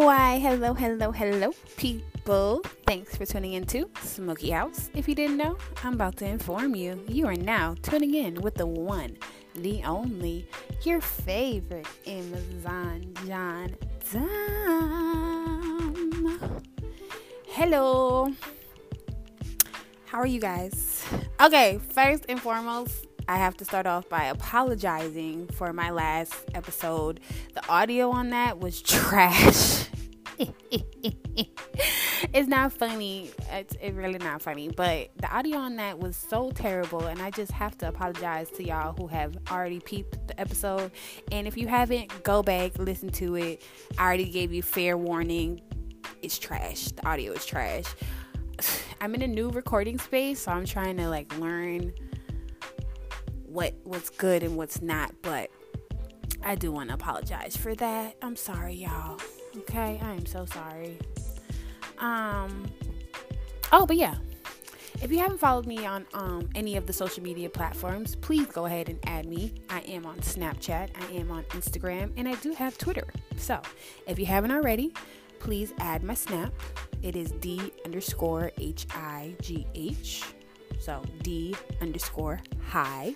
Why, hello, hello, hello, people. Thanks for tuning in to Smoky House. If you didn't know, I'm about to inform you. You are now tuning in with the one, the only, your favorite Amazon John Dom. Hello. How are you guys? Okay, first and foremost, I have to start off by apologizing for my last episode. The audio on that was trash. it's not funny. It's, it's really not funny. But the audio on that was so terrible. And I just have to apologize to y'all who have already peeped the episode. And if you haven't, go back, listen to it. I already gave you fair warning. It's trash. The audio is trash. I'm in a new recording space, so I'm trying to like learn what what's good and what's not, but I do want to apologize for that. I'm sorry, y'all. Okay, I am so sorry. Um Oh, but yeah. If you haven't followed me on um, any of the social media platforms, please go ahead and add me. I am on Snapchat, I am on Instagram, and I do have Twitter. So, if you haven't already, please add my Snap. It is D underscore H I G H. So D underscore hi.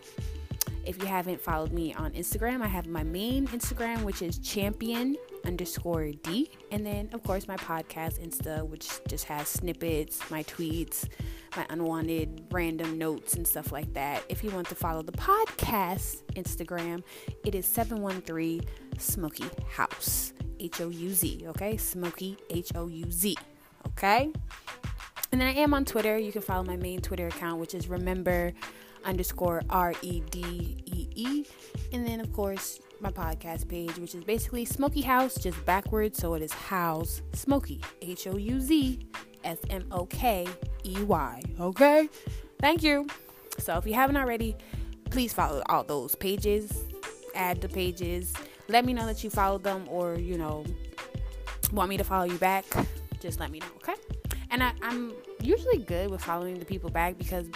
If you haven't followed me on Instagram, I have my main Instagram, which is champion underscore D. And then, of course, my podcast Insta, which just has snippets, my tweets, my unwanted random notes, and stuff like that. If you want to follow the podcast Instagram, it is 713 Smoky House. H O U Z, okay? Smoky H O U Z, okay? And then I am on Twitter. You can follow my main Twitter account, which is remember underscore R E D E E. And then, of course, my podcast page, which is basically Smoky House, just backwards. So it is House Smoky, H O U Z S M O K E Y. Okay? Thank you. So if you haven't already, please follow all those pages, add the pages. Let me know that you followed them or, you know, want me to follow you back. Just let me know, okay? And I, I'm usually good with following the people back because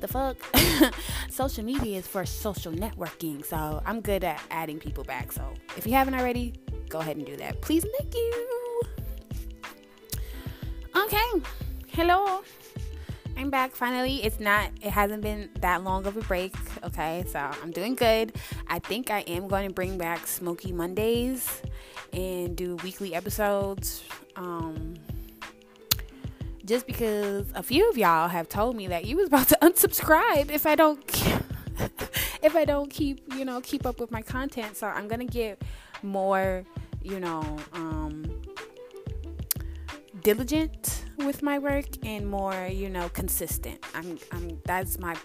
the fuck? Social media is for social networking so i'm good at adding people back. So if you haven't already go ahead and do that. Please thank you. Okay. Hello. I'm back finally. It's not it hasn't been that long of a break okay? So i'm doing good. I think i am going to bring back smoky mondays and do weekly episodes um just because a few of y'all have told me that you was about to unsubscribe if I don't if I don't keep, you know, keep up with my content. So I'm going to get more, you know, um diligent with my work and more, you know, consistent. I'm I'm that's my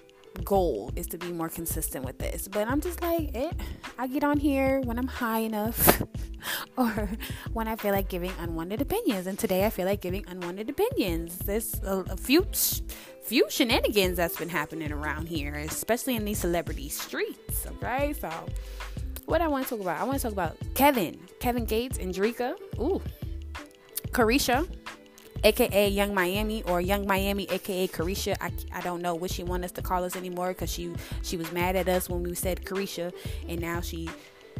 goal is to be more consistent with this. But I'm just like, it. I get on here when I'm high enough or when I feel like giving unwanted opinions. And today I feel like giving unwanted opinions. There's a, a few few shenanigans that's been happening around here, especially in these celebrity streets. Okay, so what I want to talk about, I want to talk about Kevin, Kevin Gates and Dreka. Ooh, Caresha aka Young Miami or Young Miami aka Caresha. I, I don't know what she wants us to call us anymore because she she was mad at us when we said Caresha, and now she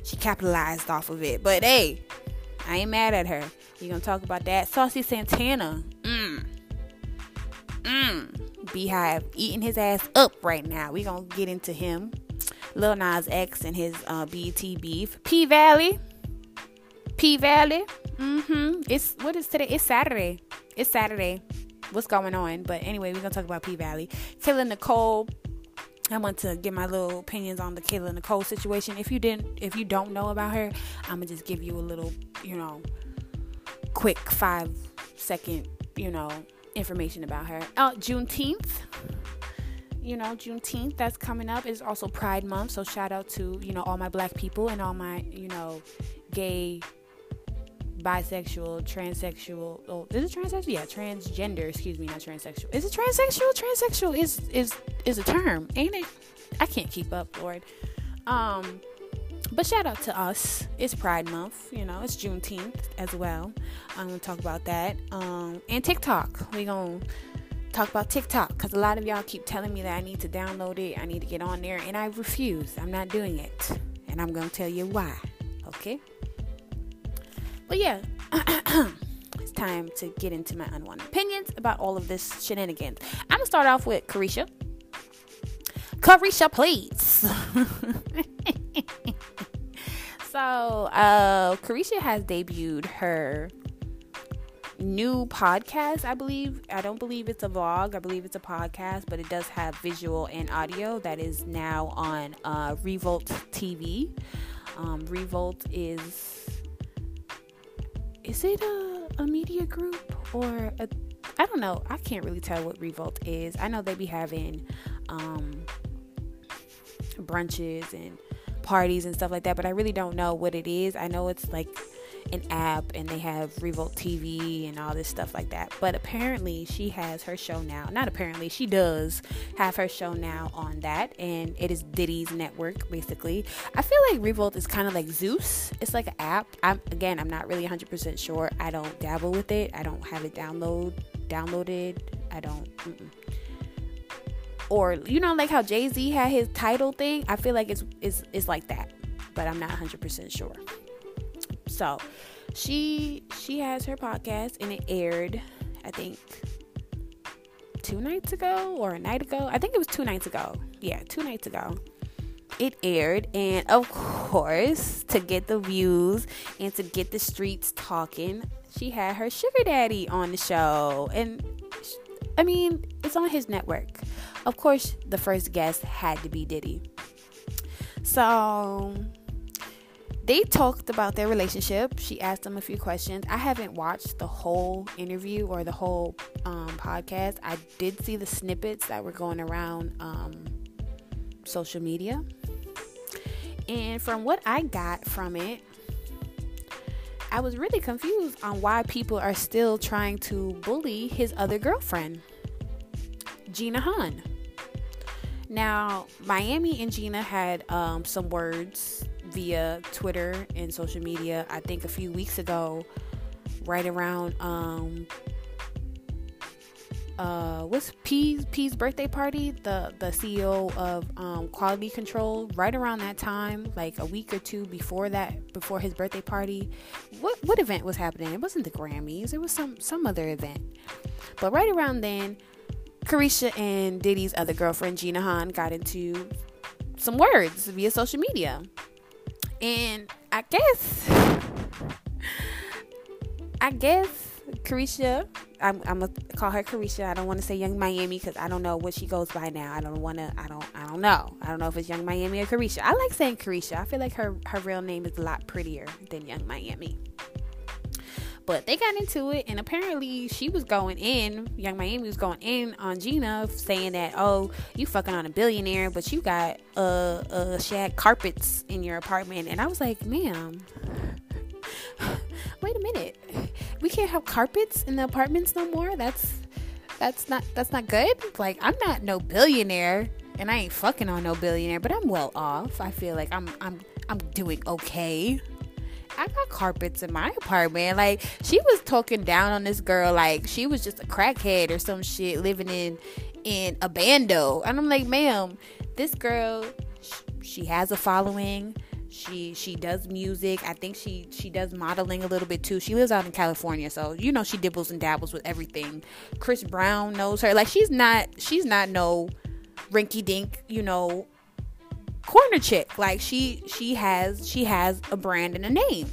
she capitalized off of it. But hey, I ain't mad at her. We gonna talk about that. Saucy Santana. Mmm. Mmm. BeyHive eating his ass up right now. We gonna get into him. Lil Nas X and his uh, BT beef. P Valley. P Valley. Mm-hmm. It's what is today? It's Saturday it's Saturday. What's going on? But anyway, we're gonna talk about P Valley. Kayla Nicole. I want to give my little opinions on the Kayla Nicole situation. If you didn't, if you don't know about her, I'm gonna just give you a little, you know, quick five second, you know, information about her. Oh, Juneteenth. You know, Juneteenth that's coming up is also Pride Month. So shout out to you know all my black people and all my you know gay bisexual, transsexual. Oh, is it transsexual? Yeah, transgender. Excuse me, not transsexual. Is it transsexual? Transsexual is is is a term, ain't it? I can't keep up, Lord. Um, but shout out to us. It's Pride Month. You know, it's Juneteenth as well. I'm gonna talk about that. Um, and TikTok. We gonna talk about TikTok because a lot of y'all keep telling me that I need to download it. I need to get on there, and I refuse. I'm not doing it, and I'm gonna tell you why. Okay. But yeah, it's time to get into my unwanted opinions about all of this shenanigans. I'm gonna start off with Caresha. Caresha, please. so, uh, Caresha has debuted her new podcast, I believe. I don't believe it's a vlog. I believe it's a podcast, but it does have visual and audio that is now on uh, Revolt TV. Um, Revolt is is it a, a media group or a I don't know. I can't really tell what Revolt is. I know they be having um, brunches and parties and stuff like that, but I really don't know what it is. I know it's like an app and they have Revolt TV and all this stuff like that. But apparently, she has her show now. Not apparently, she does have her show now on that, and it is Diddy's network basically. I feel like Revolt is kind of like Zeus. It's like an app. I'm again, I'm not really 100% sure. I don't dabble with it. I don't have it download downloaded. I don't. Mm-mm. Or you know, like how Jay Z had his Tidal thing. I feel like it's it's it's like that, but I'm not 100% sure. So she she has her podcast and it aired, I think two nights ago or a night ago. I think it was two nights ago. Yeah, two nights ago. It aired, and of course, to get the views and to get the streets talking, she had her sugar daddy on the show. And I mean, it's on his network. Of course, the first guest had to be Diddy. So they talked about their relationship. She asked them a few questions. I haven't watched the whole interview or the whole um, podcast. I did see the snippets that were going around um, social media. And from what I got from it, I was really confused on why people are still trying to bully his other girlfriend, Gina Han. Now, Miami and Gina had um, some words via Twitter and social media. I think a few weeks ago, right around um uh what's P's P's birthday party, the the CEO of um, Quality Control, right around that time, like a week or two before that, before his birthday party. What what event was happening? It wasn't the Grammys. It was some some other event. But right around then, Caresha and Diddy's other girlfriend Gina Han got into some words via social media. And I guess, I guess Caresha, I'm, I'm gonna call her Caresha. I don't want to say Young Miami because I don't know what she goes by now. I don't want to. I don't. I don't know. I don't know if it's Young Miami or Caresha. I like saying Caresha. I feel like her her real name is a lot prettier than Young Miami. But they got into it, and apparently she was going in. Young Miami was going in on Gina, saying that, "Oh, you fucking on a billionaire, but you got uh uh shag carpets in your apartment." And I was like, "Ma'am, wait a minute, we can't have carpets in the apartments no more. That's that's not that's not good. Like I'm not no billionaire." And I ain't fucking on no billionaire, but I'm well off. I feel like I'm I'm I'm doing okay. I got carpets in my apartment. Like she was talking down on this girl like she was just a crackhead or some shit living in in a bando. And I'm like, ma'am, this girl she has a following. She she does music. I think she she does modeling a little bit too. She lives out in California, so you know she dibbles and dabbles with everything. Chris Brown knows her. Like she's not she's not no rinky dink, you know, corner chick. Like she she has she has a brand and a name.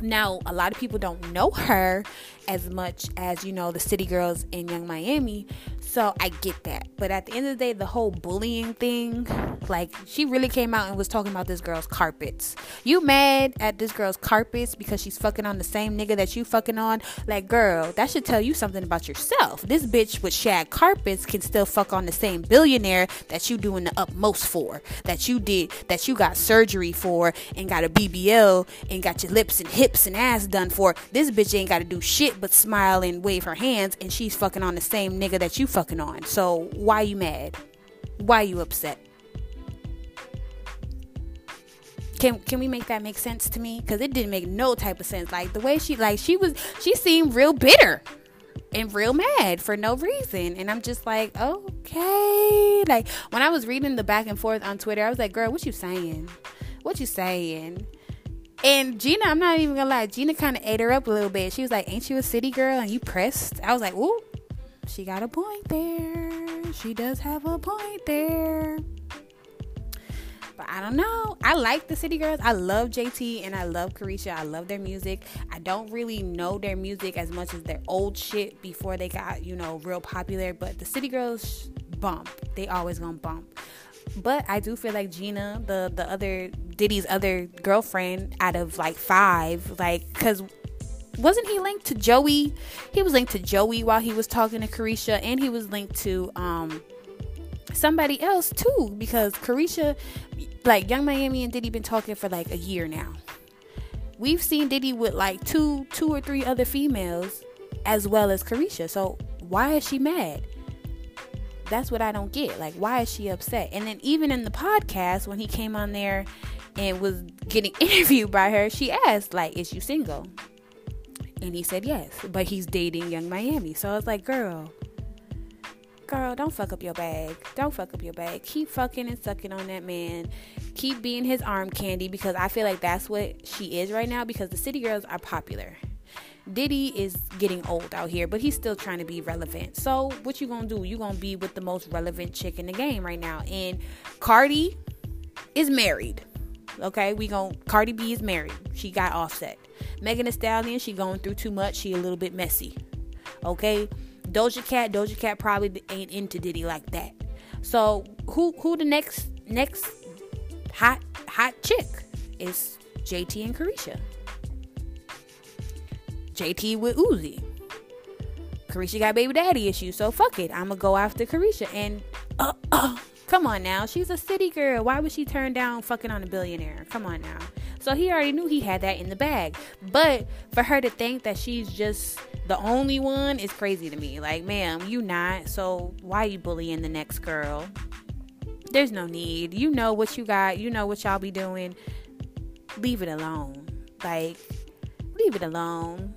Now, a lot of people don't know her as much as you know the city girls in Young Miami. So I get that. But at the end of the day, the whole bullying thing, like she really came out and was talking about this girl's carpets. You mad at this girl's carpets because she's fucking on the same nigga that you fucking on? Like, girl, that should tell you something about yourself. This bitch with shag carpets can still fuck on the same billionaire that you doing the utmost for. That you did, that you got surgery for and got a BBL and got your lips and hips and ass done for. This bitch ain't gotta do shit but smile and wave her hands and she's fucking on the same nigga that you fucking on. So why you mad? Why you upset? Can can we make that make sense to me? Cause it didn't make no type of sense. Like the way she like she was she seemed real bitter and real mad for no reason. And I'm just like, okay. Like when I was reading the back and forth on Twitter, I was like, girl, what you saying? What you saying? And Gina, I'm not even gonna lie, Gina kind of ate her up a little bit. She was like, "Ain't you a city girl and you pressed?" I was like, "Ooh, she got a point there. She does have a point there." But I don't know. I like the City Girls. I love JT and I love Caresha. I love their music. I don't really know their music as much as their old shit before they got, you know, real popular. But the City Girls bump. They always gonna bump. But I do feel like Gina, the the other Diddy's other girlfriend out of like five, like because wasn't he linked to Joie? He was linked to Joie while he was talking to Caresha, and he was linked to um somebody else too because Caresha, like Young Miami and Diddy been talking for like a year now. We've seen Diddy with like two two or three other females as well as Caresha. So why is she mad? That's what I don't get. Like, why is she upset? And then even in the podcast, when he came on there and was getting interviewed by her, she asked, like, is you single? And he said yes, but he's dating Young Miami. So I was like, girl, girl, don't fuck up your bag. Don't fuck up your bag. Keep fucking and sucking on that man. Keep being his arm candy because I feel like that's what she is right now because the city girls are popular. Diddy is getting old out here, but he's still trying to be relevant. So what you gonna do? You gonna be with the most relevant chick in the game right now. And Cardi is married. Okay, we gonna Cardi B is married. She got offset. Megan Thee Stallion, she going through too much. She a little bit messy. Okay, Doja Cat, Doja Cat probably ain't into Diddy like that. So who who the next next hot hot chick is JT and Caresha. JT with Uzi. Caresha got baby daddy issues, so fuck it. I'ma go after Caresha. And uh, uh, come on now, she's a city girl. Why would she turn down fucking on a billionaire? Come on now. So he already knew he had that in the bag. But for her to think that she's just the only one is crazy to me. Like, ma'am, you not. So why you bullying the next girl? There's no need. You know what you got. You know what y'all be doing. Leave it alone. Like, leave it alone.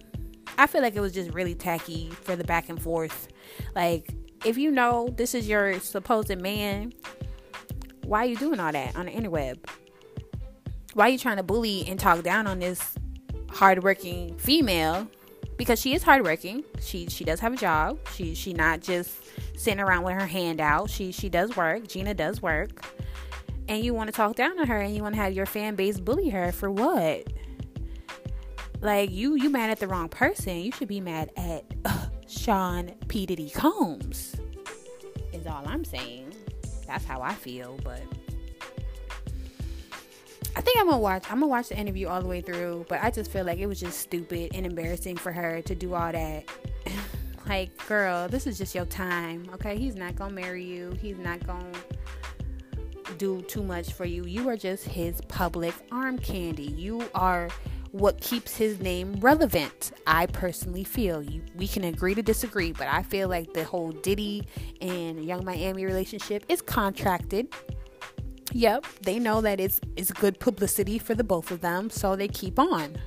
I feel like it was just really tacky for the back and forth. Like, if you know this is your supposed man, why are you doing all that on the interweb? Why are you trying to bully and talk down on this hardworking female? Because she is hardworking. She she does have a job. She she not just sitting around with her hand out. She she does work. Gina does work. And you want to talk down on her and you want to have your fan base bully her for what? Like you you mad at the wrong person. You should be mad at uh, Sean P Diddy Combs. Is all I'm saying. That's how I feel, but I think I'm gonna watch. I'm gonna watch the interview all the way through, but I just feel like it was just stupid and embarrassing for her to do all that. like, girl, this is just your time, okay? He's not gonna marry you. He's not gonna do too much for you. You are just his public arm candy. You are what keeps his name relevant. I personally feel you we can agree to disagree, but I feel like the whole Diddy and Young Miami relationship is contracted. Yep, they know that it's it's good publicity for the both of them, so they keep on.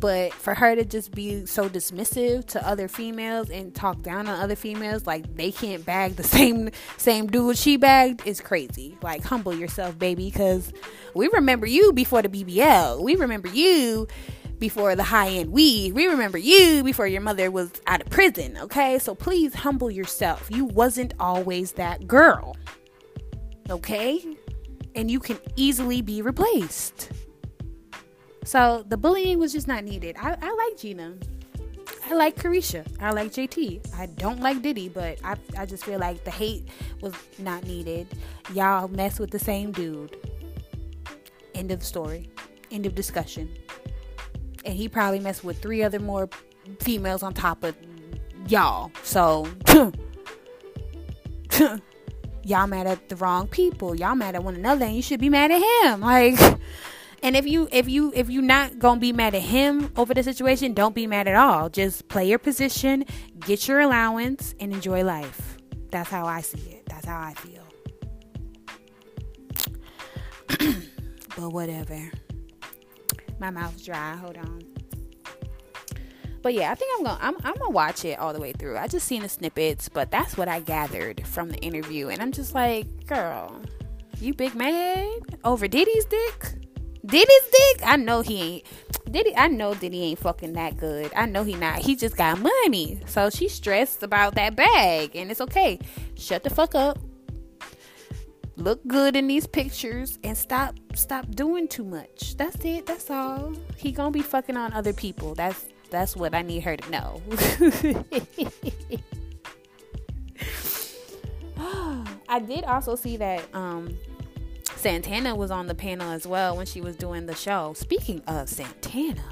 But for her to just be so dismissive to other females and talk down on other females like they can't bag the same same dude she bagged is crazy. Like humble yourself, baby, cuz we remember you before the BBL. We remember you before the high end weed. We remember you before your mother was out of prison, okay? So please humble yourself. You wasn't always that girl. Okay? And you can easily be replaced. So the bullying was just not needed. I, I like Gina. I like Caresha. I like JT. I don't like Diddy, but I, I just feel like the hate was not needed. Y'all mess with the same dude. End of story. End of discussion. And he probably messed with three other more females on top of y'all. So y'all mad at the wrong people. Y'all mad at one another and you should be mad at him. Like and if you if you if you're not gonna be mad at him over the situation, don't be mad at all. Just play your position, get your allowance, and enjoy life. That's how I see it. That's how I feel. but whatever. My mouth's dry. Hold on. But yeah, I think I'm gonna I'm, I'm gonna watch it all the way through. I just seen the snippets, but that's what I gathered from the interview, and I'm just like, girl, you big mad over Diddy's dick? Diddy's dick? I know he ain't. Diddy, I know Diddy ain't fucking that good. I know he not. He just got money. So she's stressed about that bag, and it's okay. Shut the fuck up. Look good in these pictures and stop stop doing too much. That's it. That's all. He gonna be fucking on other people. That's that's what I need her to know. I did also see that um, Santana was on the panel as well when she was doing the show. Speaking of Santana,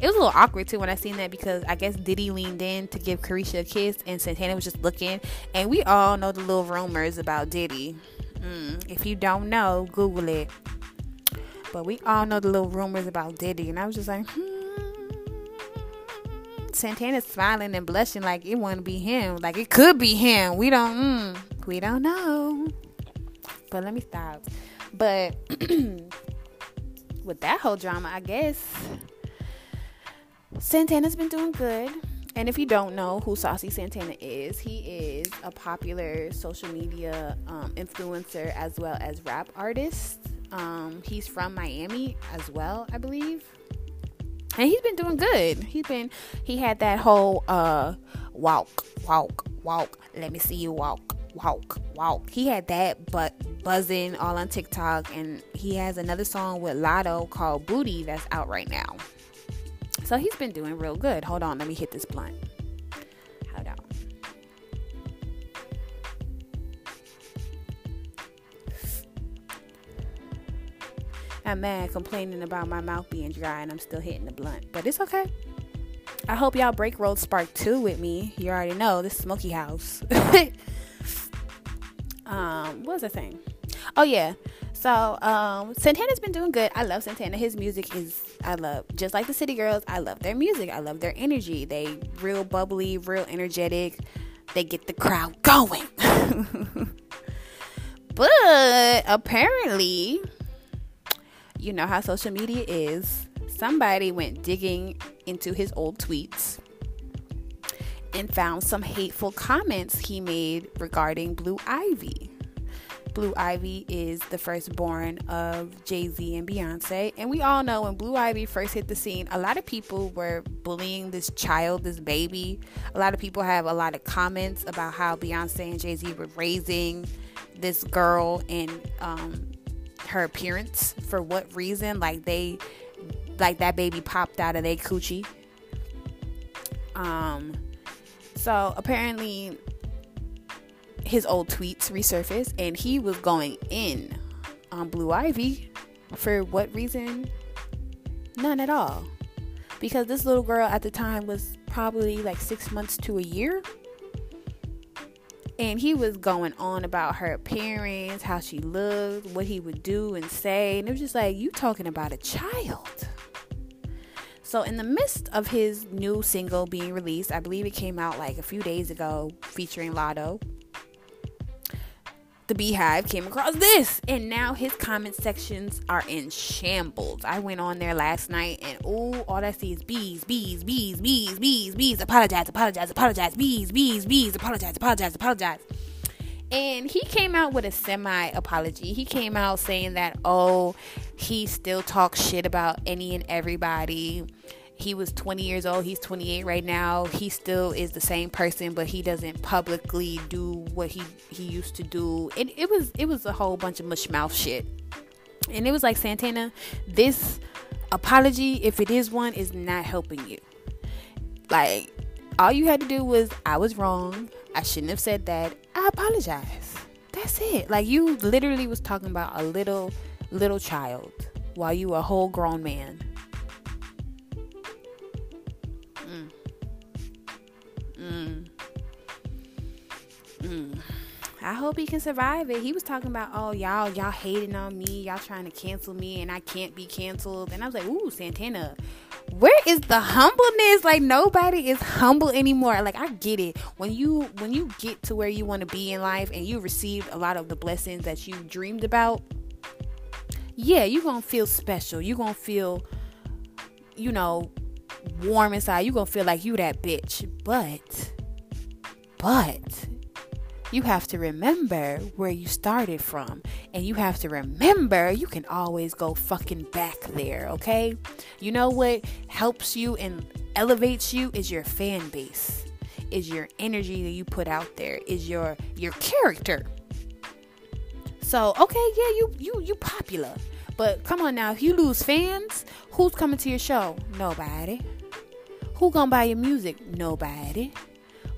it was a little awkward too when I seen that because I guess Diddy leaned in to give Caresha a kiss and Santana was just looking. And we all know the little rumors about Diddy. Mm, if you don't know, Google it. But we all know the little rumors about Diddy, and I was just like, hmm. Santana's smiling and blushing like it wouldn't be him. Like it could be him. We don't. Mm, we don't know. But let me stop. But with that whole drama, I guess Santana's been doing good. And if you don't know who Saucy Santana is, he is a popular social media um, influencer as well as rap artist. Um, he's from Miami as well, I believe. And he's been doing good. He's been he had that whole uh walk, walk, walk. Let me see you walk, walk, walk. He had that but buzzing all on TikTok and he has another song with Latto called Booty that's out right now. So he's been doing real good. Hold on, let me hit this blunt. I'm mad complaining about my mouth being dry and I'm still hitting the blunt. But it's okay. I hope y'all break road spark two with me. You already know this smoky house. um, what was the thing? Oh yeah. So um, Santana's been doing good. I love Santana. His music is I love just like the City Girls. I love their music. I love their energy. They real bubbly, real energetic. They get the crowd going. but apparently, you know how social media is. Somebody went digging into his old tweets and found some hateful comments he made regarding Blue Ivy. Blue Ivy is the firstborn of Jay Z and Beyonce. And we all know when Blue Ivy first hit the scene, a lot of people were bullying this child, this baby. A lot of people have a lot of comments about how Beyonce and Jay Z were raising this girl and um, her appearance. For what reason? Like they, like that baby popped out of their coochie. Um, so apparently his old tweets resurfaced and he was going in on Blue Ivy. For what reason? None at all. Because this little girl at the time was probably like six months to a year. And he was going on about her appearance, how she looked, what he would do and say. And it was just like, you talking about a child. So, in the midst of his new single being released, I believe it came out like a few days ago featuring Latto the BeyHive came across this. And now his comment sections are in shambles. I went on there last night and oh all i see is bees bees bees bees bees bees apologize apologize apologize bees bees bees apologize apologize apologize. And he came out with a semi apology he came out saying that oh he still talks shit about any and everybody he was 20 years old he's 28 right now he still is the same person but he doesn't publicly do what he he used to do. And it was it was a whole bunch of mush mouth shit. And it was like santana this apology if it is one is not helping you. Like all you had to do was i was wrong i shouldn't have said that i apologize. That's it. Like you literally was talking about a little little child while you were a whole grown man I hope he can survive it. He was talking about, oh y'all, y'all hating on me, y'all trying to cancel me, and I can't be canceled. And I was like, ooh, Santana, where is the humbleness? Like nobody is humble anymore. Like I get it. When you when you get to where you want to be in life and you received a lot of the blessings that you dreamed about, yeah, you're gonna feel special. You're gonna feel, you know, warm inside. You're gonna feel like you that bitch. But but You have to remember where you started from. And you have to remember you can always go fucking back there, okay? You know what helps you and elevates you is your fan base. Is your energy that you put out there, is your your character. So, okay, yeah, you you you popular. But come on now, if you lose fans, who's coming to your show? Nobody. Who gonna buy your music? Nobody.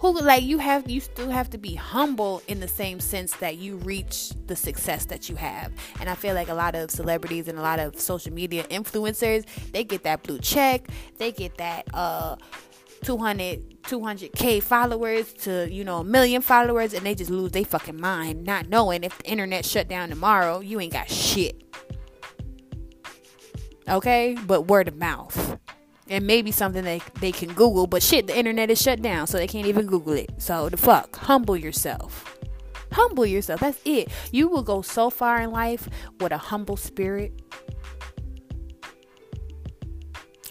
Who like you have you still have to be humble in the same sense that you reach the success that you have. And I feel like a lot of celebrities and a lot of social media influencers, they get that blue check, they get that uh 200 200k followers to you know a million followers and they just lose their fucking mind not knowing if the internet shut down tomorrow you ain't got shit. Okay? But word of mouth and maybe something they they can google but shit the internet is shut down so they can't even google it so the fuck humble yourself humble yourself that's it you will go so far in life with a humble spirit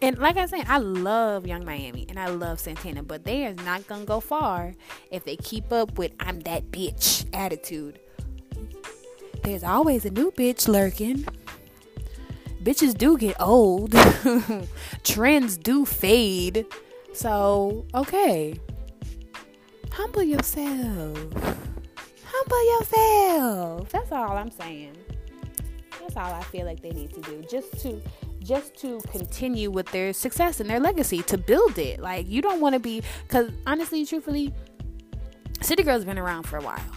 and like I said, I love Young Miami and I love Santana, but they are not gonna go far if they keep up with I'm that bitch attitude. There's always a new bitch lurking. Bitches do get old. Trends do fade. So, okay. Humble yourself. Humble yourself. That's all I'm saying. That's all I feel like they need to do. Just to just to continue with their success and their legacy to build it. Like you don't want to be cuz honestly truthfully City Girls been around for a while.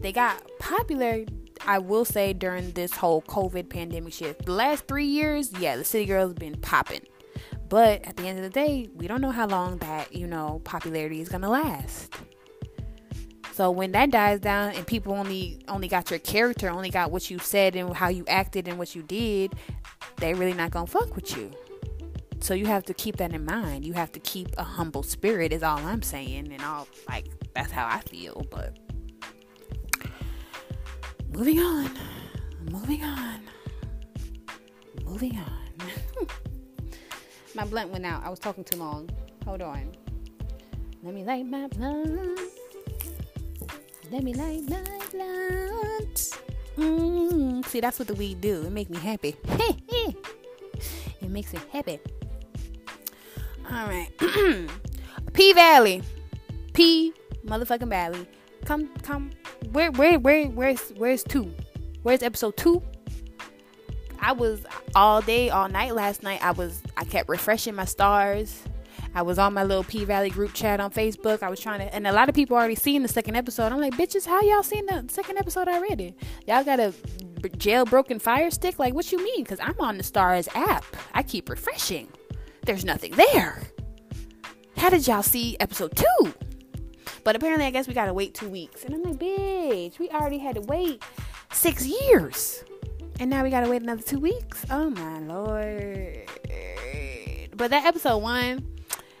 They got popular I will say during this whole COVID pandemic shit. The last 3 years, yeah, the City Girls been popping. But at the end of the day, we don't know how long that, you know, popularity is to last. So when that dies down and people only only got your character, only got what you said and how you acted and what you did, they really not gonna fuck with you. So you have to keep that in mind. You have to keep a humble spirit is all I'm saying and all like that's how I feel, but moving on. Moving on. Moving on. my blunt went out. I was talking too long. Hold on. Let me light my blunt. Let me light my blunt. Mm, see, that's what the weed do. It make me happy. it makes me happy. All right. P Valley. P motherfucking Valley. Come, come. Where, where, where, where's, where's two? Where's episode two? I was all day, all night last night. I was, I kept refreshing my Starz. I was on my little P Valley group chat on Facebook. I was trying to, and a lot of people already seen the second episode. I'm like, bitches, how y'all seen the second episode already? Y'all got a jailbroken fire stick? Like, what you mean? Because I'm on the Starz app. I keep refreshing. There's nothing there. How did y'all see episode two? But apparently, I guess we gotta wait two weeks. And I'm like, bitch, we already had to wait six years. And now we gotta wait another two weeks? Oh my lord. But that episode one,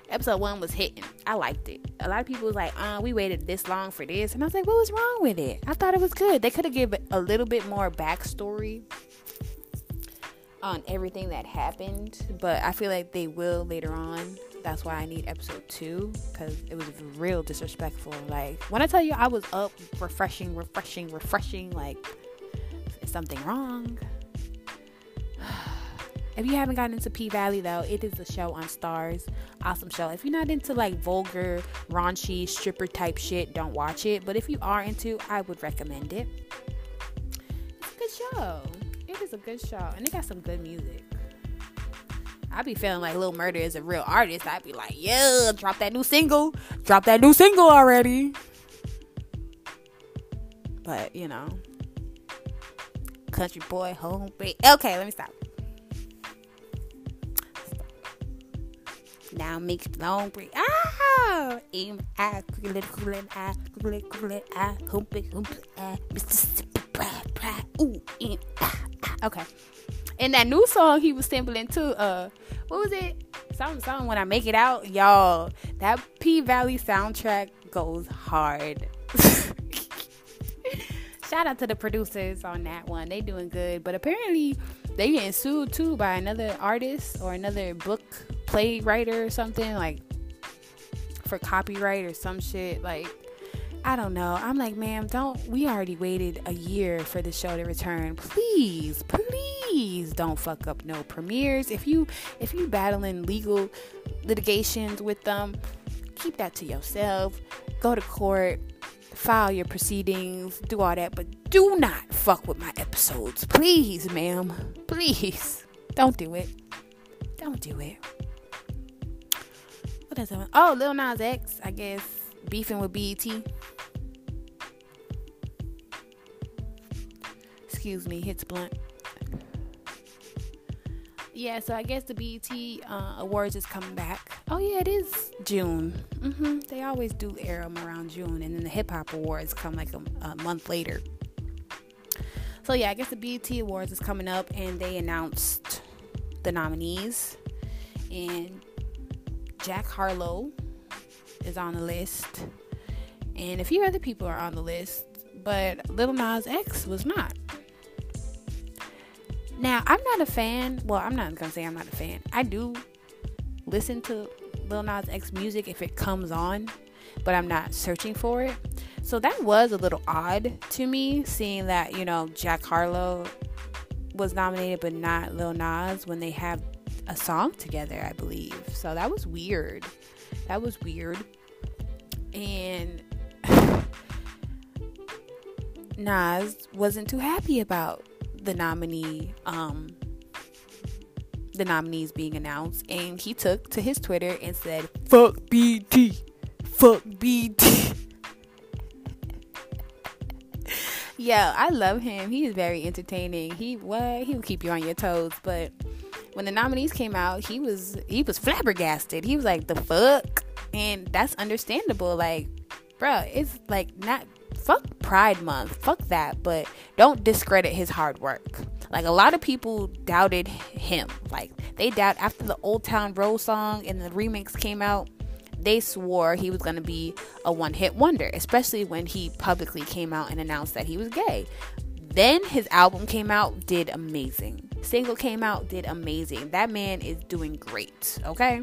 episode one was hitting. I liked it. A lot of people was like, uh, we waited this long for this. And I was like, what was wrong with it? I thought it was good. They could have given a little bit more backstory on everything that happened. But I feel like they will later on. That's why I need episode two. Because it was real disrespectful. Like, when I tell you I was up, refreshing, refreshing, refreshing, like, is something wrong? If you haven't gotten into P Valley though, it is a show on Starz. Awesome show. If you're not into like vulgar, raunchy, stripper type shit, don't watch it. But if you are into, I would recommend it. It's a good show. It is a good show, and it got some good music. I be feeling like Lil Murda is a real artist. I'd be like, yeah, drop that new single, drop that new single already. But you know, country boy, home. Okay, let me stop. Now mix long break. Ah! Aim ah, cool cool ah, cool cool ah, humpy humpy ah, Mississippi bra bra. Ooh, in ah, ah. Okay. And that new song he was sampling too. Uh, what was it? Something, something. When I make it out, y'all. That P Valley soundtrack goes hard. Shout out to the producers on that one. They doing good. But apparently they getting sued too by another artist or another book playwright or something like for copyright or some shit. Like I don't know. I'm like, ma'am, don't. We already waited a year for the show to return. Please, please don't fuck up no premieres. If you if you battling legal litigations with them, keep that to yourself. Go to court, file your proceedings, do all that, but do not fuck with my episodes, please, ma'am. Please, don't do it. Don't do it. What that? Oh, Lil Nas X, I guess, beefing with BET. Excuse me, hits blunt. Yeah, so I guess the BET uh, Awards is coming back. Oh yeah, it is June. hmm They always do air them around June, and then the Hip Hop Awards come like a, a month later. So yeah, I guess the BET Awards is coming up, and they announced the nominees, and Jack Harlow is on the list, and a few other people are on the list, but Little Nas X was not. Now, I'm not a fan. Well, I'm not gonna say I'm not a fan. I do listen to Lil Nas X music if it comes on, but I'm not searching for it. So that was a little odd to me, seeing that you know Jack Harlow was nominated but not Lil Nas when they have a song together, I believe. So that was weird. That was weird. And Nas wasn't too happy about the nominee um the nominees being announced. And he took to his Twitter and said fuck BT fuck BT Yeah, I love him. He is very entertaining. He what? He will keep you on your toes, but when the nominees came out, he was he was flabbergasted. He was like the fuck? And that's understandable. Like bro, it's like not fuck Pride Month, fuck that, but don't discredit his hard work. Like a lot of people doubted him. Like they doubt after the Old Town Road song and the remix came out, they swore he was going to be a one-hit wonder, especially when he publicly came out and announced that he was gay. Then his album came out, did amazing. Single came out, did amazing. That man is doing great, okay?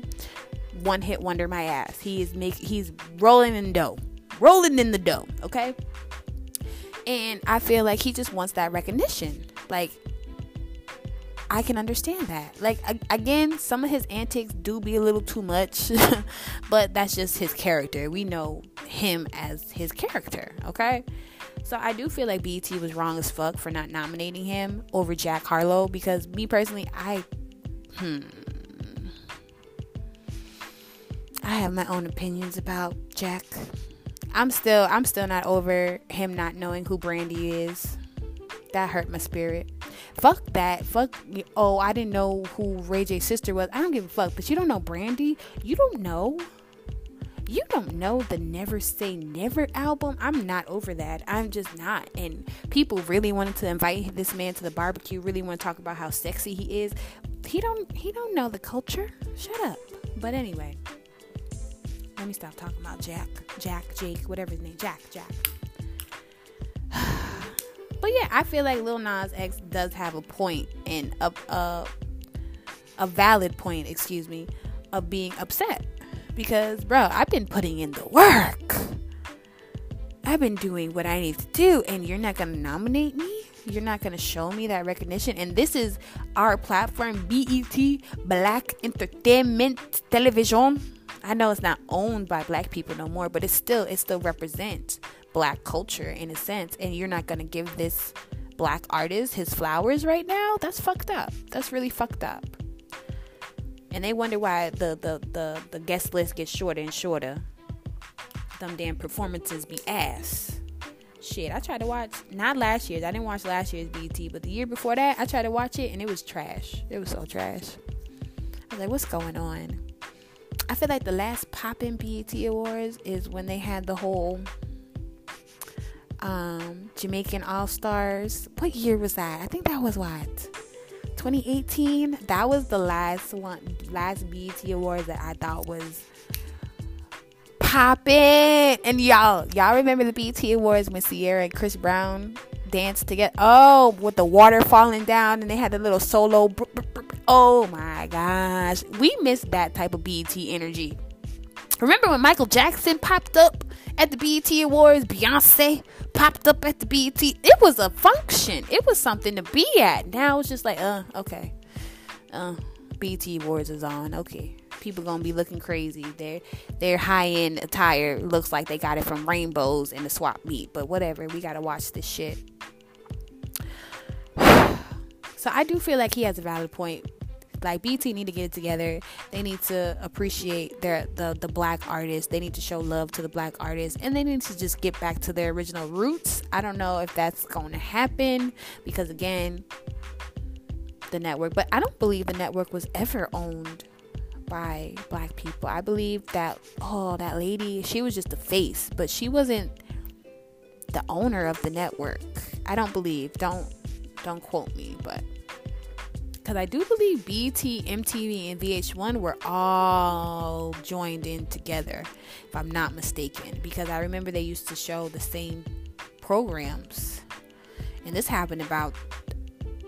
One hit wonder my ass. He is make he's rolling in dough. Rolling in the dough, okay? And I feel like he just wants that recognition. Like, I can understand that. Like, again, some of his antics do be a little too much, but that's just his character. We know him as his character, okay? So I do feel like BET was wrong as fuck for not nominating him over Jack Harlow because me personally, I, hmm, I have my own opinions about Jack. I'm still I'm still not over him not knowing who Brandy is. That hurt my spirit. Fuck that. Fuck. Oh, I didn't know who Ray J's sister was. I don't give a fuck. But you don't know Brandy. You don't know. You don't know the Never Say Never album. I'm not over that. I'm just not. And people really wanted to invite this man to the barbecue. Really want to talk about how sexy he is. He don't. He don't know the culture. Shut up. But anyway. Let me stop talking about Jack, Jack, Jake, whatever his name, Jack, Jack. but yeah, I feel like Lil Nas X does have a point and a, a a valid point, excuse me, of being upset because, bro, I've been putting in the work. I've been doing what I need to do, and you're not gonna nominate me. You're not gonna show me that recognition. And this is our platform, BET, Black Entertainment Television I know it's not owned by black people no more, but it still it still represents black culture in a sense. And you're not gonna give this black artist his flowers right now? That's fucked up. That's really fucked up. And they wonder why the the the, the guest list gets shorter and shorter. Them damn performances be ass. Shit, I tried to watch not last year's. I didn't watch last year's BT, but the year before that, I tried to watch it and it was trash. It was so trash. I was like, what's going on? I feel like the last poppin' BET Awards is when they had the whole um, Jamaican All Stars. What year was that? I think that was what 2018. That was the last one, last BET Awards that I thought was poppin'. And y'all, y'all remember the BET Awards when Ciara and Chris Brown danced together? Oh, with the water falling down, and they had the little solo. Br- br- br- Oh my gosh. We miss that type of BET energy. Remember when Michael Jackson popped up at the BET Awards? Beyonce popped up at the BET. It was a function. It was something to be at. Now it's just like, uh, okay. Uh, BET Awards is on. Okay. People gonna be looking crazy. Their their high end attire looks like they got it from Rainbows in the swap meet. But whatever, we gotta watch this shit. So I do feel like he has a valid point like BET need to get it together. They need to appreciate their the the black artists. They need to show love to the black artists, and they need to just get back to their original roots. I don't know if that's going to happen because again, the network. But I don't believe the network was ever owned by black people. I believe that oh that lady, she was just the face, but she wasn't the owner of the network. I don't believe. Don't don't quote me, but because I do believe BET, MTV, and VH1 were all joined in together, if I'm not mistaken. Because I remember they used to show the same programs, and this happened about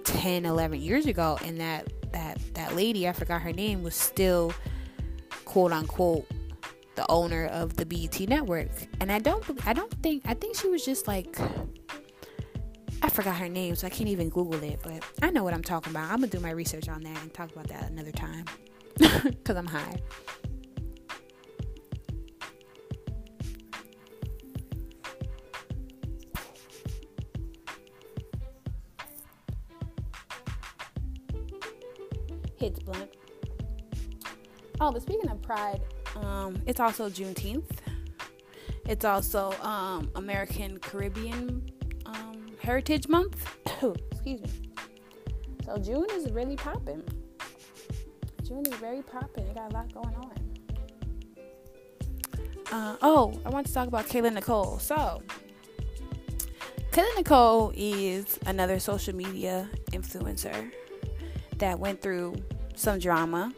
10, 11 years ago, and that that that lady, I forgot her name, was still quote unquote the owner of the BET network. And I don't I don't think I think she was just like I forgot her name, so I can't even Google it, but I know what I'm talking about. I'm gonna do my research on that and talk about that another time because I'm high. Hits blunt. Oh, but speaking of Pride, um, it's also Juneteenth. It's also um, American Caribbean Heritage Month. Excuse me. So June is really popping. June is very popping. It got a lot going on. Uh, oh, I want to talk about Kayla Nicole. So, Kayla Nicole is another social media influencer that went through some drama.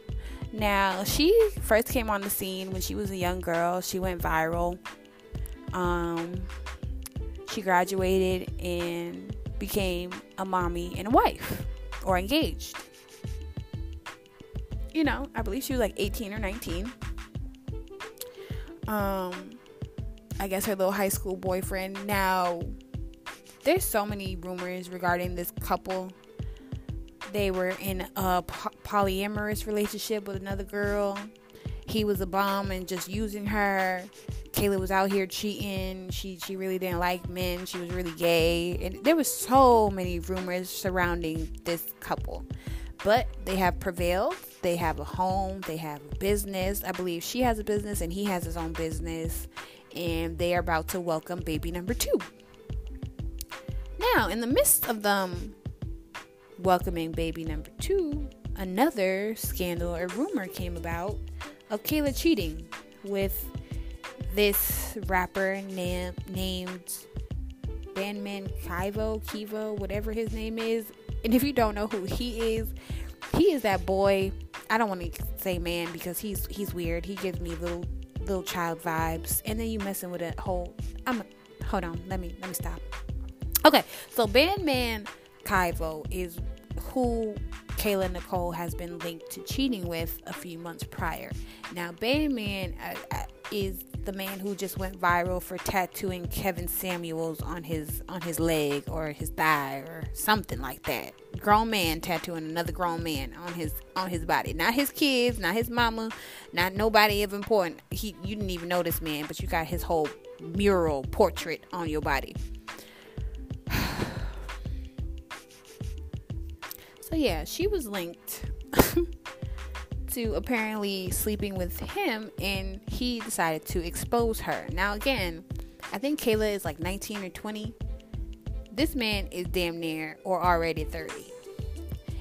Now, she first came on the scene when she was a young girl. She went viral. Um, she graduated and became a mommy and a wife or engaged. You know, I believe she was like 18 or 19. Um, I guess her little high school boyfriend. Now, there's so many rumors regarding this couple. They were in a polyamorous relationship with another girl. He was a bum and just using her. Kayla was out here cheating. She she really didn't like men. She was really gay, and there was so many rumors surrounding this couple. But they have prevailed. They have a home. They have a business. I believe she has a business and he has his own business, and they are about to welcome baby number two. Now, in the midst of them welcoming baby number two, another scandal or rumor came about of Kayla cheating with this rapper name, named Bandman Kevo, Kevo, whatever his name is. And if you don't know who he is, he is that boy. I don't want to say man because he's he's weird. He gives me little little child vibes. And then you messing with a whole. I'm hold on. Let me let me stop. Okay, so Bandman Kevo is who Kayla Nicole has been linked to cheating with a few months prior. Now, Bandman uh, uh, is the man who just went viral for tattooing Kevin Samuels on his on his leg or his thigh or something like that. Grown man tattooing another grown man on his on his body. Not his kids, not his mama, not nobody of important. He you didn't even know this man, but you got his whole mural portrait on your body. So yeah, she was linked to apparently sleeping with him and he decided to expose her. Now, again, I think Kayla is like 19 or 20. This man is damn near or already 30.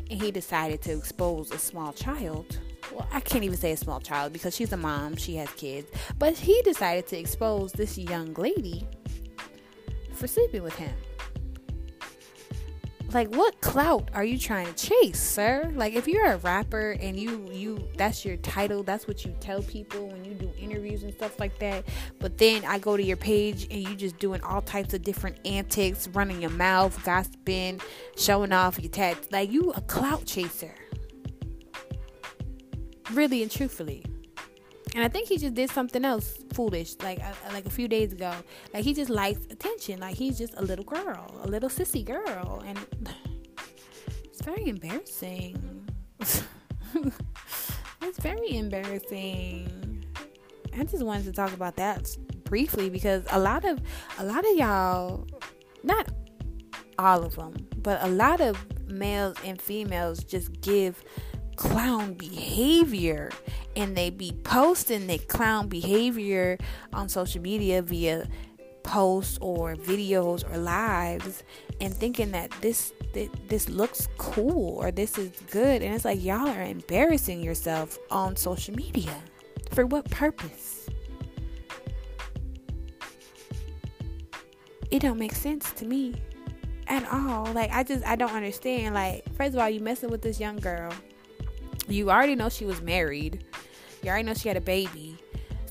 And he decided to expose a small child. Well, I can't even say a small child because she's a mom, she has kids. But he decided to expose this young lady for sleeping with him like what clout are you trying to chase sir? Like if you're a rapper and you you that's your title that's what you tell people when you do interviews and stuff like that but then i go to your page and you just doing all types of different antics running your mouth gossiping showing off your tats like you a clout chaser. Really and truthfully And I think he just did something else foolish, like uh, like a few days ago. Like he just likes attention. Like he's just a little girl, a little sissy girl, and it's very embarrassing. it's very embarrassing. I just wanted to talk about that briefly because a lot of a lot of y'all, not all of them, but a lot of males and females just give clown behavior and they be posting their clown behavior on social media via posts or videos or lives and thinking that this this looks cool or this is good. And it's like y'all are embarrassing yourself on social media. For what purpose? It don't make sense to me at all. Like i just i don't understand. Like first of all you messing with this young girl you already know she was married. You already know she had a baby.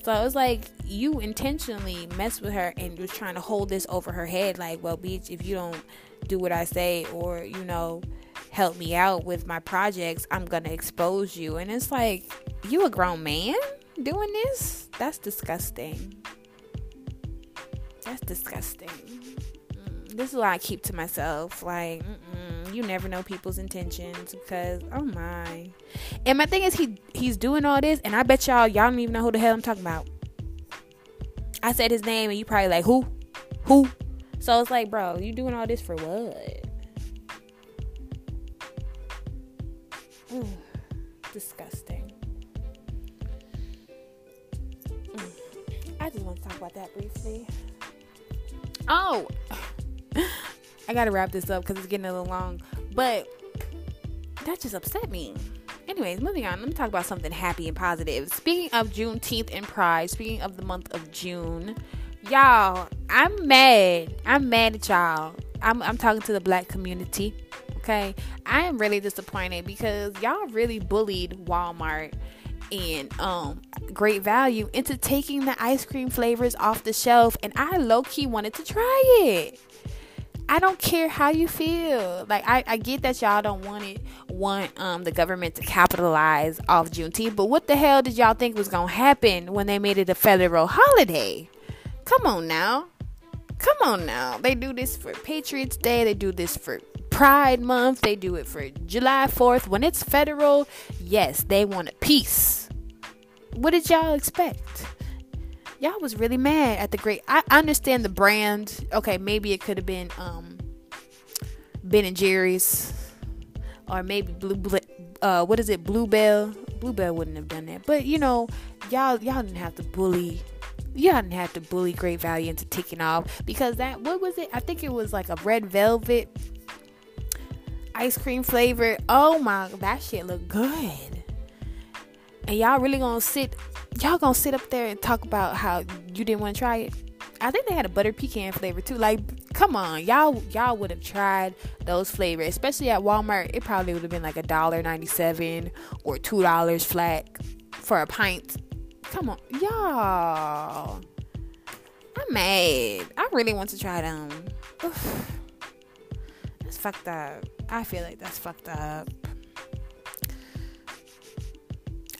So it was like you intentionally messed with her and was trying to hold this over her head, like, well, bitch, if you don't do what I say or, you know, help me out with my projects, I'm gonna expose you. And it's like, you a grown man doing this? That's disgusting. That's disgusting. Mm, this is why I keep to myself. Like, mm-mm you never know people's intentions because oh my. And my thing is he he's doing all this and I bet y'all y'all don't even know who the hell I'm talking about. I said his name and you probably like who? Who? So it's like, bro, you doing all this for what? disgusting. Mm. I just want to talk about that briefly. Oh, I gotta wrap this up because it's getting a little long. But that just upset me. Anyways, moving on. Let me talk about something happy and positive. Speaking of Juneteenth and Pride, speaking of the month of June, y'all, I'm mad. I'm mad at y'all. I'm, I'm talking to the black community. Okay, I am really disappointed because y'all really bullied Walmart and um great value into taking the ice cream flavors off the shelf and I low key wanted to try it. I don't care how you feel. Like I, I get that y'all don't want it want um the government to capitalize off Juneteenth, but what the hell did y'all think was gonna happen when they made it a federal holiday? Come on now. Come on now. They do this for Patriots Day, they do this for Pride Month, they do it for July 4th. When it's federal, yes, they want a peace. What did y'all expect? Y'all was really mad at the great. I understand the brand. Okay, maybe it could have been um Ben and Jerry's, or maybe Blue. Uh, what is it? Bluebell. Bluebell wouldn't have done that. But you know, y'all y'all didn't have to bully. Y'all didn't have to bully Great Value into taking off because that what was it? I think it was like a red velvet ice cream flavor. Oh my, that shit looked good and y'all really gonna sit y'all gonna sit up there and talk about how you didn't want to try it? I think they had a butter pecan flavor too. Like come on y'all y'all would have tried those flavors especially at walmart. It probably would have been like a dollar 97 or two dollars flat for a pint. Come on y'all. I'm mad. I really want to try them. Oof. that's fucked up. I feel like that's fucked up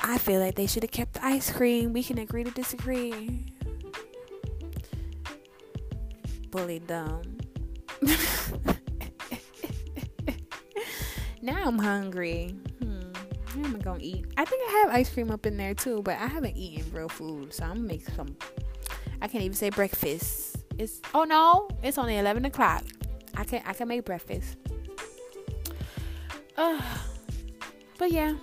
I feel like they should have kept the ice cream. We can agree to disagree. Bully dumb. now I'm hungry. Hmm. What am I gonna eat? I think I have ice cream up in there too, but I haven't eaten real food, so I'm gonna make some. I can't even say breakfast. It's oh no, it's only eleven o'clock. I can I can make breakfast. Uh, but yeah,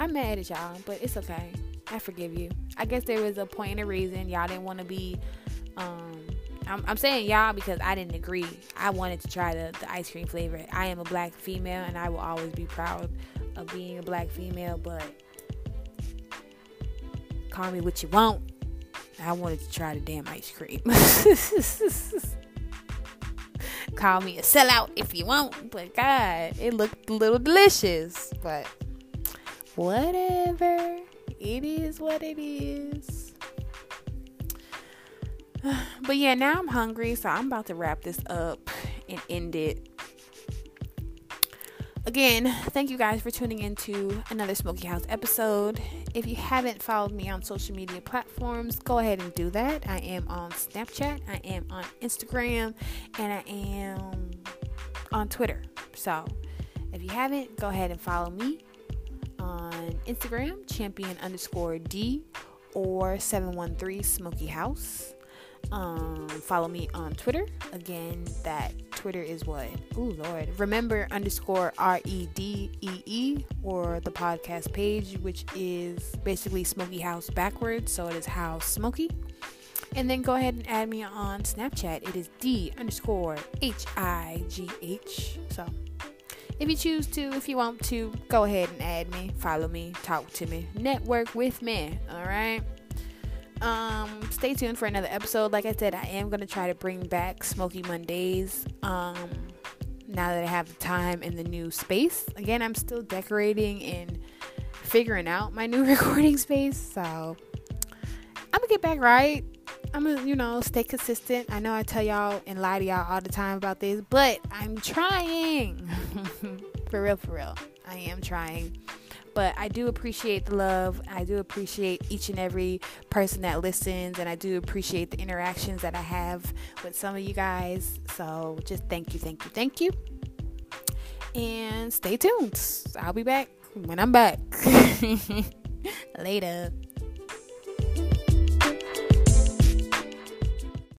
I'm mad at y'all, but it's okay. I forgive you. I guess there was a point and a reason y'all didn't want to be. Um, I'm, I'm, saying y'all because I didn't agree. I wanted to try the, the ice cream flavor. I am a black female, and I will always be proud of being a black female. But call me what you want. I wanted to try the damn ice cream. call me a sellout if you want, but God, it looked a little delicious. But whatever. It is what it is. But yeah, now I'm hungry, so I'm about to wrap this up and end it. again, thank you guys for tuning into another Smoky House episode. If you haven't followed me on social media platforms, go ahead and do that. I am on Snapchat, I am on Instagram, and I am on Twitter. So if you haven't, go ahead and follow me on Instagram, champion underscore D or 713 Smoky House. Um, follow me on Twitter. Again, that Twitter is what? Oh Lord. Remember underscore R E D E E or the podcast page, which is basically Smoky House backwards. So it is House Smoky. And then go ahead and add me on Snapchat. It is D underscore H I G H. So if you choose to, if you want to, go ahead and add me, follow me, talk to me, network with me. All right. Um, stay tuned for another episode. Like I said, I am gonna try to bring back Smoky Mondays. Um, now that I have the time and the new space. Again, I'm still decorating and figuring out my new recording space. So I'm gonna get back right. I'm gonna, you know, stay consistent. I know I tell y'all and lie to y'all all the time about this, but I'm trying. for real, for real. I am trying. But I do appreciate the love. I do appreciate each and every person that listens, and I do appreciate the interactions that I have with some of you guys. So just thank you, thank you, thank you. And stay tuned. I'll be back when I'm back. Later.